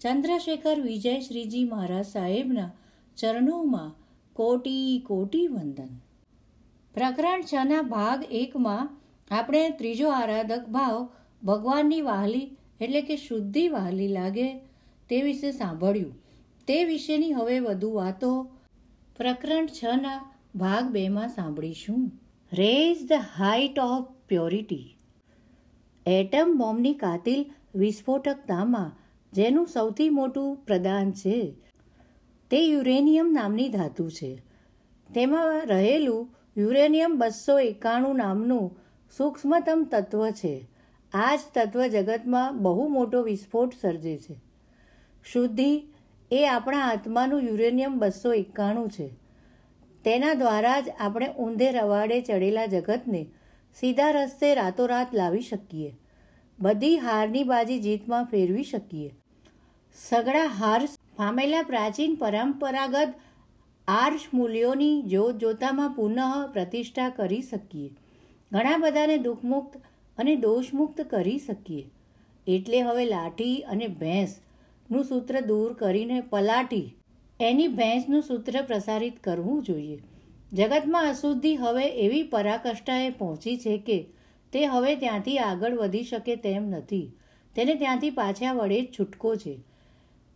ચંદ્રશેખર વિજય શ્રીજી મહારાજ સાહેબના ચરણોમાં કોટી કોટી વંદન. પ્રકરણ છના ભાગ એકમાં આપણે ત્રીજો આરાધક ભાવ ભગવાનની વહાલી એટલે કે શુદ્ધિ વહાલી લાગે તે વિશે સાંભળ્યું. તે વિશેની હવે વધુ વાતો પ્રકરણ છના ભાગ બેમાં સાંભળીશું. Raise the height of purity atom બોમ્બની કાતિલ વિસ્ફોટકતામાં જેનું સૌથી મોટું પ્રદાન છે તે યુરેનિયમ નામની ધાતુ છે. તેમાં રહેલું યુરેનિયમ બસો એકાણું નામનું સૂક્ષ્મતમ તત્વ છે. આ જ તત્વ જગતમાં બહુ મોટો વિસ્ફોટ સર્જે છે. શુદ્ધિ એ આપણા આત્માનું યુરેનિયમ બસો એકાણું છે. તેના દ્વારા જ આપણે ઊંધે રવાડે ચડેલા જગતને સીધા રસ્તે રાતોરાત લાવી શકીએ. બધી હારની બાજી જીતમાં ફેરવી શકીએ. સગડા હાર પામેલા પ્રાચીન પરંપરાગત આર્ષ મૂલ્યોની જોત જોતામાં પુનઃ પ્રતિષ્ઠા કરી શકીએ. ઘણા બધાને દુઃખમુક્ત અને દોષમુક્ત કરી શકીએ. એટલે હવે લાઠી અને ભેંસનું સૂત્ર દૂર કરીને પલાટી એની ભેંસનું સૂત્ર પ્રસારિત કરવું જોઈએ. જગતમાં અશુદ્ધિ હવે એવી પરાકષ્ઠાએ પહોંચી છે કે તે હવે ત્યાંથી આગળ વધી શકે તેમ નથી. તેને ત્યાંથી પાછા વડે જ છૂટકો છે.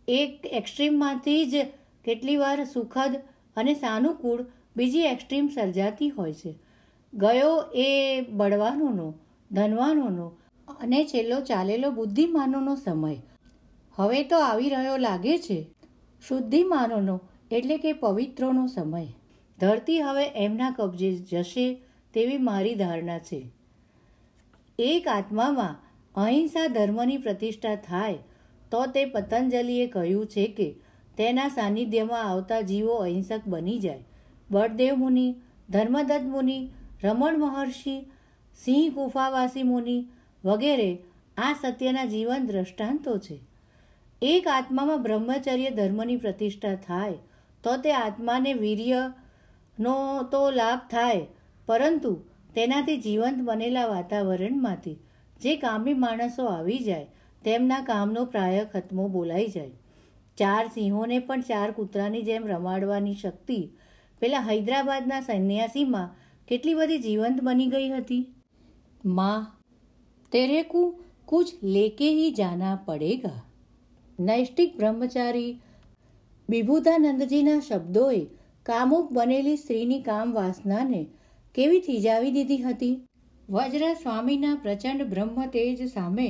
એક એક્સ્ટ્રીમમાંથી જ કેટલી વાર સુખદ અને સાનુકૂળ બીજી એક્સ્ટ્રીમ સર્જાતી હોય છે. ગયો એ બળવાનોનો, ધનવાનોનો અને છેલ્લો ચાલેલો બુદ્ધિમાનોનો સમય. હવે તો આવી રહ્યો લાગે છે. શુદ્ધિમાનોનો એટલે કે પવિત્રોનો સમય. ધરતી હવે એમના કબજે જશે તેવી મારી ધારણા છે. એક આત્મામાં અહિંસા ધર્મની પ્રતિષ્ઠા થાય તો તે પતંજલિએ કહ્યું છે કે, તેના સાનિધ્યમાં આવતા જીવો અહિંસક બની જાય. બળદેવ મુનિ, ધર્મદત્ત મુનિ, રમણ મહર્ષિ, સિંહ ગુફાવાસી મુનિ વગેરે આ સત્યના જીવન દ્રષ્ટાંતો છે. એક આત્મામાં બ્રહ્મચર્ય ધર્મની પ્રતિષ્ઠા થાય, તો તે આત્માને વીર્યનો તો લાભ થાય, પરંતુ તેનાથી જીવંત બનેલા વાતાવરણમાંથી જે કામી માણસો આવી જાય તેમના કામનો પ્રાય ખતમો બોલાઈ જાય. ચાર સિંહોને પણ ચાર કૂતરાની જેમ રમાડવાની શક્તિ પેલા હૈદરાબાદના સંન્યાસીમાં કેટલી બધી જીવંત બની ગઈ હતી? માં તેરે કુ કુછ લેકે હી જાના પડેગા. નૈષ્ટિક બ્રહ્મચારી વિભૂતાનંદજીના શબ્દોએ કામુક બનેલી સ્ત્રીની કામ વાસનાને કેવી થીજાવી દીધી હતી? વજ્ર સ્વામીના પ્રચંડ બ્રહ્મ તેજ સામે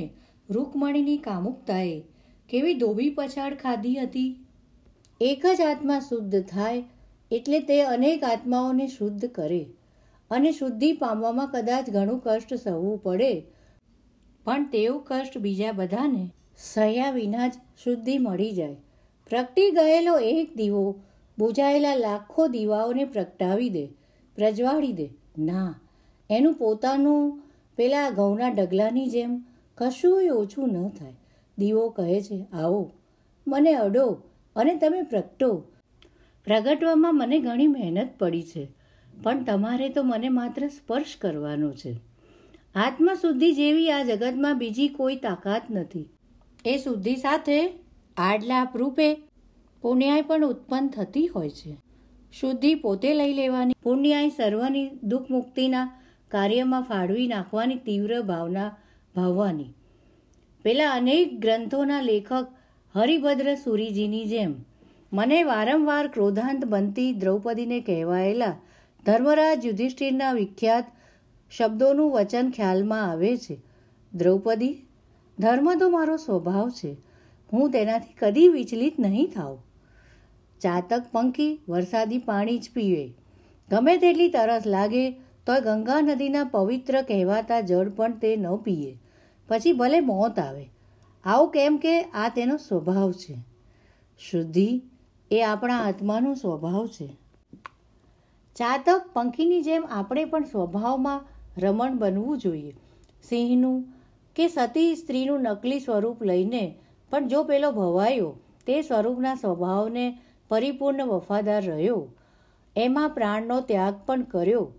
રૂકમણીની કામુકતાએ કેવી ધોબી પછાડ ખાધી હતી? એક જ આત્મા શુદ્ધ થાય એટલે તે અનેક આત્માઓને શુદ્ધ કરે અને શુદ્ધિ પામવામાં કદાચ ઘણું કષ્ટ સહવું પડે. પણ તેવું કષ્ટ બીજા બધાને સહ્યા વિના જ શુદ્ધિ મળી જાય. પ્રગટી ગયેલો એક દીવો બુજાયેલા લાખો દીવાઓને પ્રગટાવી દે, પ્રજવાળી દે. ના, એનું પોતાનું પેલા ઘઉંના ડગલાની જેમ કશુંય ઓછું ન થાય. દીવો કહે છે, આવો, મને અડો અને તમે પ્રગટો. પ્રગટવામાં મને ઘણી મહેનત પડી છે, પણ તમારે તો મને માત્ર સ્પર્શ કરવાનો છે. આત્મશુદ્ધિ જેવી આ જગતમાં બીજી કોઈ તાકાત નથી. એ શુદ્ધિ સાથે આડલાપ રૂપે પુણ્યાય પણ ઉત્પન્ન થતી હોય છે. શુદ્ધિ પોતે લઈ લેવાની પુણ્યાય સર્વની દુઃખ મુક્તિના કાર્યમાં ફાળવી નાખવાની તીવ્ર ભાવના ભાવવાની પેલા અનેક ગ્રંથોના લેખક હરિભદ્ર સુરીજીની જેમ મને વારંવાર ક્રોધાંત બનતી દ્રૌપદીને કહેવાયેલા ધર્મરાજ યુધિષ્ઠિરના વિખ્યાત શબ્દોનું વચન ખ્યાલમાં આવે છે. દ્રૌપદી, ધર્મ તો મારો સ્વભાવ છે. હું તેનાથી કદી વિચલિત નહીં થાઉં. ચાતક પંખી વરસાદી પાણી જ પીવે. ગમે તેટલી તરસ લાગે તો ગંગા નદીના પવિત્ર કહેવાતા જળ પણ તે ન પીએ. પછી ભલે મોત આવે. આવું કેમ કે આ તેનો સ્વભાવ છે. શુદ્ધિ એ આપણા આત્માનો સ્વભાવ છે. ચાતક પંખીની જેમ આપણે પણ સ્વભાવમાં રમણ બનવું જોઈએ. સિંહનું કે સતી સ્ત્રીનું નકલી સ્વરૂપ લઈને પણ જો પેલો ભવાયો, તે સ્વરૂપના સ્વભાવને પરિપૂર્ણ વફાદાર રહ્યો. એમાં પ્રાણનો ત્યાગ પણ કર્યો.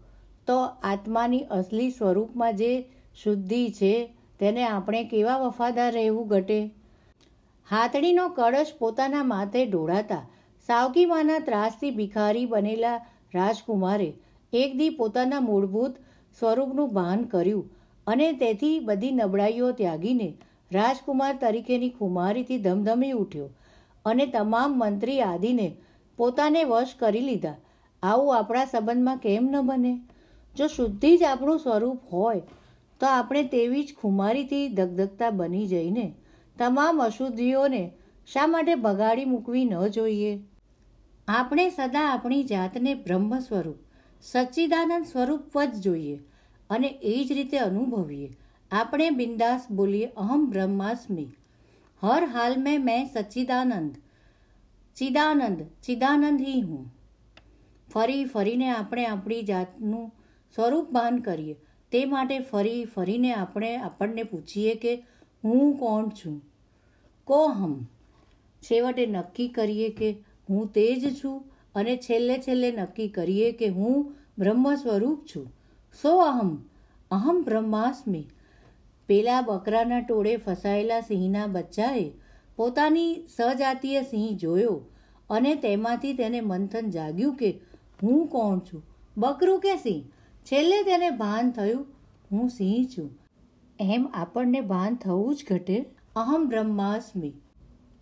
તો આત્માની અસલી સ્વરૂપમાં જે શુદ્ધિ છે તેને આપણે કેવા વફાદાર રહેવું ઘટે? હાથણીનો કળશ પોતાના માથે ઢોળાતા સાવકીમાના ત્રાસથી ભિખારી બનેલા રાજકુમારે એક દી પોતાના મૂળભૂત સ્વરૂપનું ભાન કર્યું અને તેથી બધી નબળાઈઓ ત્યાગીને રાજકુમાર તરીકેની ખુમારીથી ધમધમી ઉઠ્યો અને તમામ મંત્રી આદિને પોતાને વશ કરી લીધા. આવું આપણા સંબંધમાં કેમ ન બને? જો શુદ્ધિ જ આપણું સ્વરૂપ હોય તો આપણે તેવી જ ખુમારીથી ધગધગતા બની જઈને તમામ અશુદ્ધિઓને શા માટે ભગાડી મૂકવી ન જોઈએ? આપણે સદા આપણી જાતને બ્રહ્મ સ્વરૂપ, સચ્ચિદાનંદ સ્વરૂપ જ જોઈએ અને એ જ રીતે અનુભવીએ. આપણે બિંદાસ બોલીએ, અહમ બ્રહ્માસ્મિ. હર હાલ મેં મેં સચ્ચિદાનંદ. ચિદાનંદ ચિદાનંદ હી હું. ફરી ફરીને આપણે આપણી જાતનું સ્વરૂપ ભાન કરીએ. તે માટે ફરી, ફરીને આપણે આપણને પૂછીએ કે હું કોણ છું? કો હમ છેવટે નક્કી કરીએ કે હું તે જ છું અને છેલ્લે છેલ્લે નક્કી કરીએ કે હું બ્રહ્મ સ્વરૂપ છું. સો અહમ? અહમ બ્રહ્માસ્મિ. પેલા બકરાના ટોળે ફસાયેલા સિંહના બચ્ચાએ પોતાની સજાતીય સિંહ જોયો અને તેમાંથી તેને મંથન જાગ્યું કે હું કોણ છું? બકરું કે સિંહ? છેલ્લે તેને ભાન થયું, હું સિંહ છું. એમ આપણને ભાન થવું જ ઘટે. અહમ બ્રહ્માસ્મિ.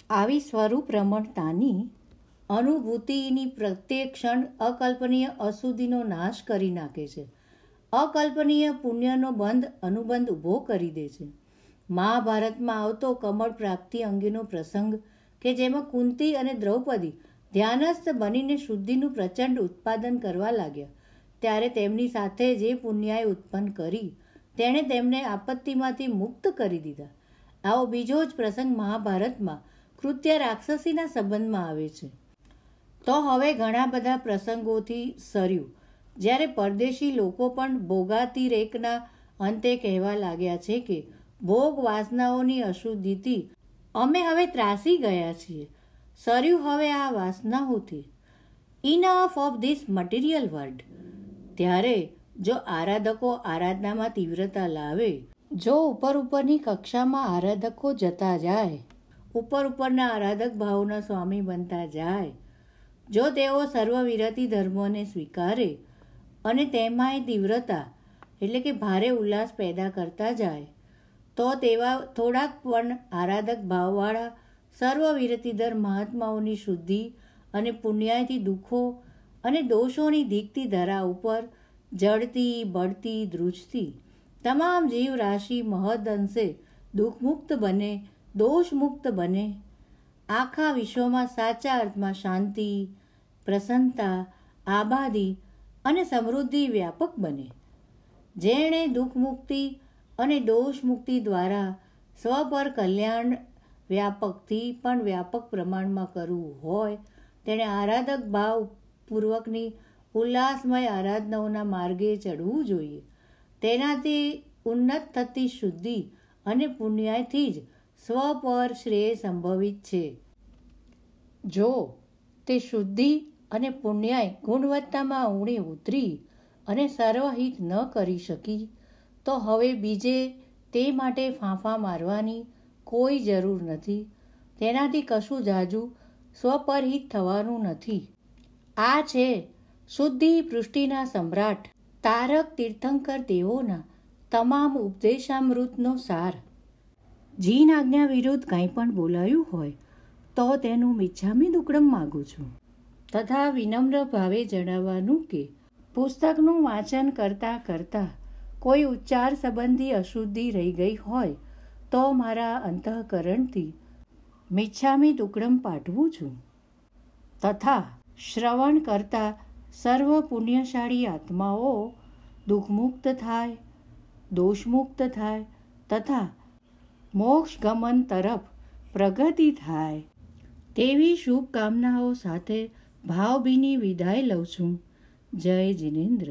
આવી સ્વરૂપ રમણતાની અનુભૂતિની પ્રત્યેક ક્ષણ અકલ્પનીય અશુદ્ધિનો નાશ કરી નાખે છે. અકલ્પનીય પુણ્યનો બંધ અનુબંધ ઊભો કરી દે છે. મહાભારતમાં આવતો કમળ પ્રાપ્તિ અંગેનો પ્રસંગ, કે જેમાં કુંતી અને દ્રૌપદી ધ્યાનસ્થ બનીને શુદ્ધિનું પ્રચંડ ઉત્પાદન કરવા લાગ્યા. ત્યારે તેમની સાથે જે પુણ્યાએ ઉત્પન્ન કરી, તેણે તેમને આપત્તિમાંથી મુક્ત કરી દીધા. આવો બીજો જ પ્રસંગ મહાભારતમાં કૃત્ય રાક્ષસીના સંબંધમાં આવે છે. તો હવે ઘણા બધા પ્રસંગોથી સર્યું. જ્યારે પરદેશી લોકો પણ ભોગાતી રેકના અંતે કહેવા લાગ્યા છે કે, ભોગ વાસનાઓની અશુદ્ધિથી અમે હવે ત્રાસી ગયા છીએ. સર્યું હવે આ વાસનાઓથી. Enough of this material world. ત્યારે જો આરાધકો આરાધનામાં તીવ્રતા લાવે, જો ઉપર ઉપરની કક્ષામાં આરાધકો જતા જાય, ઉપર ઉપરના આરાધક ભાવના સ્વામી બનતા જાય, જો તેઓ સર્વવિરતી ધર્મોને સ્વીકારે અને તેમાંય તીવ્રતા, એટલે કે ભારે ઉલ્લાસ પેદા કરતા જાય, તો તેવા થોડાક પણ આરાધક ભાવવાળા સર્વવિરતિધર મહાત્માઓની શુદ્ધિ અને પુણ્યાયથી દુઃખો અને દોષોની દીકતી ધરા ઉપર જડતી, બળતી, ધ્રુજતી તમામ જીવ રાશિ મહદઅંશે દુઃખમુક્ત બને, દોષમુક્ત બને. આખા વિશ્વમાં સાચા અર્થમાં શાંતિ, પ્રસન્નતા, આબાદી અને સમૃદ્ધિ વ્યાપક બને. જેણે દુઃખમુક્તિ અને દોષમુક્તિ દ્વારા સ્વ પર કલ્યાણ વ્યાપકથી પણ વ્યાપક પ્રમાણમાં કરવું હોય, તેણે આરાધક ભાવ પૂર્વકની ઉલ્લાસમય આરાધનાઓના માર્ગે ચડવું જોઈએ. તેનાથી ઉન્નત થતી શુદ્ધિ અને પુણ્યથી જ સ્વ પર શ્રેય સંભવિત છે. જો તે શુદ્ધિ અને પુણ્યાય ગુણવત્તામાં ઊણી ઉતરી અને સર્વહિત ન કરી શકી, તો હવે બીજે તે માટે ફાંફા મારવાની કોઈ જરૂર નથી. તેનાથી કશું જાજુ સ્વપરહિત થવાનું નથી. આ છે શુદ્ધિ પૃષ્ટિના સમ્રાટ તારક તીર્થંકર દેવોના તમામ ઉપદેશામૃતનો સાર. જીન આજ્ઞા વિરુદ્ધ કંઈ પણ બોલાયું હોય તો તેનું મિચ્છામી દુકડમ માગું છું. તથા વિનમ્ર ભાવે જણાવવાનું કે પુસ્તકનું વાંચન કરતાં કરતાં કોઈ ઉચ્ચાર સંબંધી અશુદ્ધિ રહી ગઈ હોય તો મારા અંતઃકરણથી મિચ્છામી દુકડમ પાઠવું છું. તથા શ્રવણ કરતા સર્વ પુણ્યશાળી આત્માઓ દુઃખમુક્ત થાય, દોષમુક્ત થાય તથા મોક્ષ ગમન તરફ પ્રગતિ થાય. તેવી શુભકામનાઓ સાથે ભાવભીની વિદાય લઉં છું. જય જિનેન્દ્ર.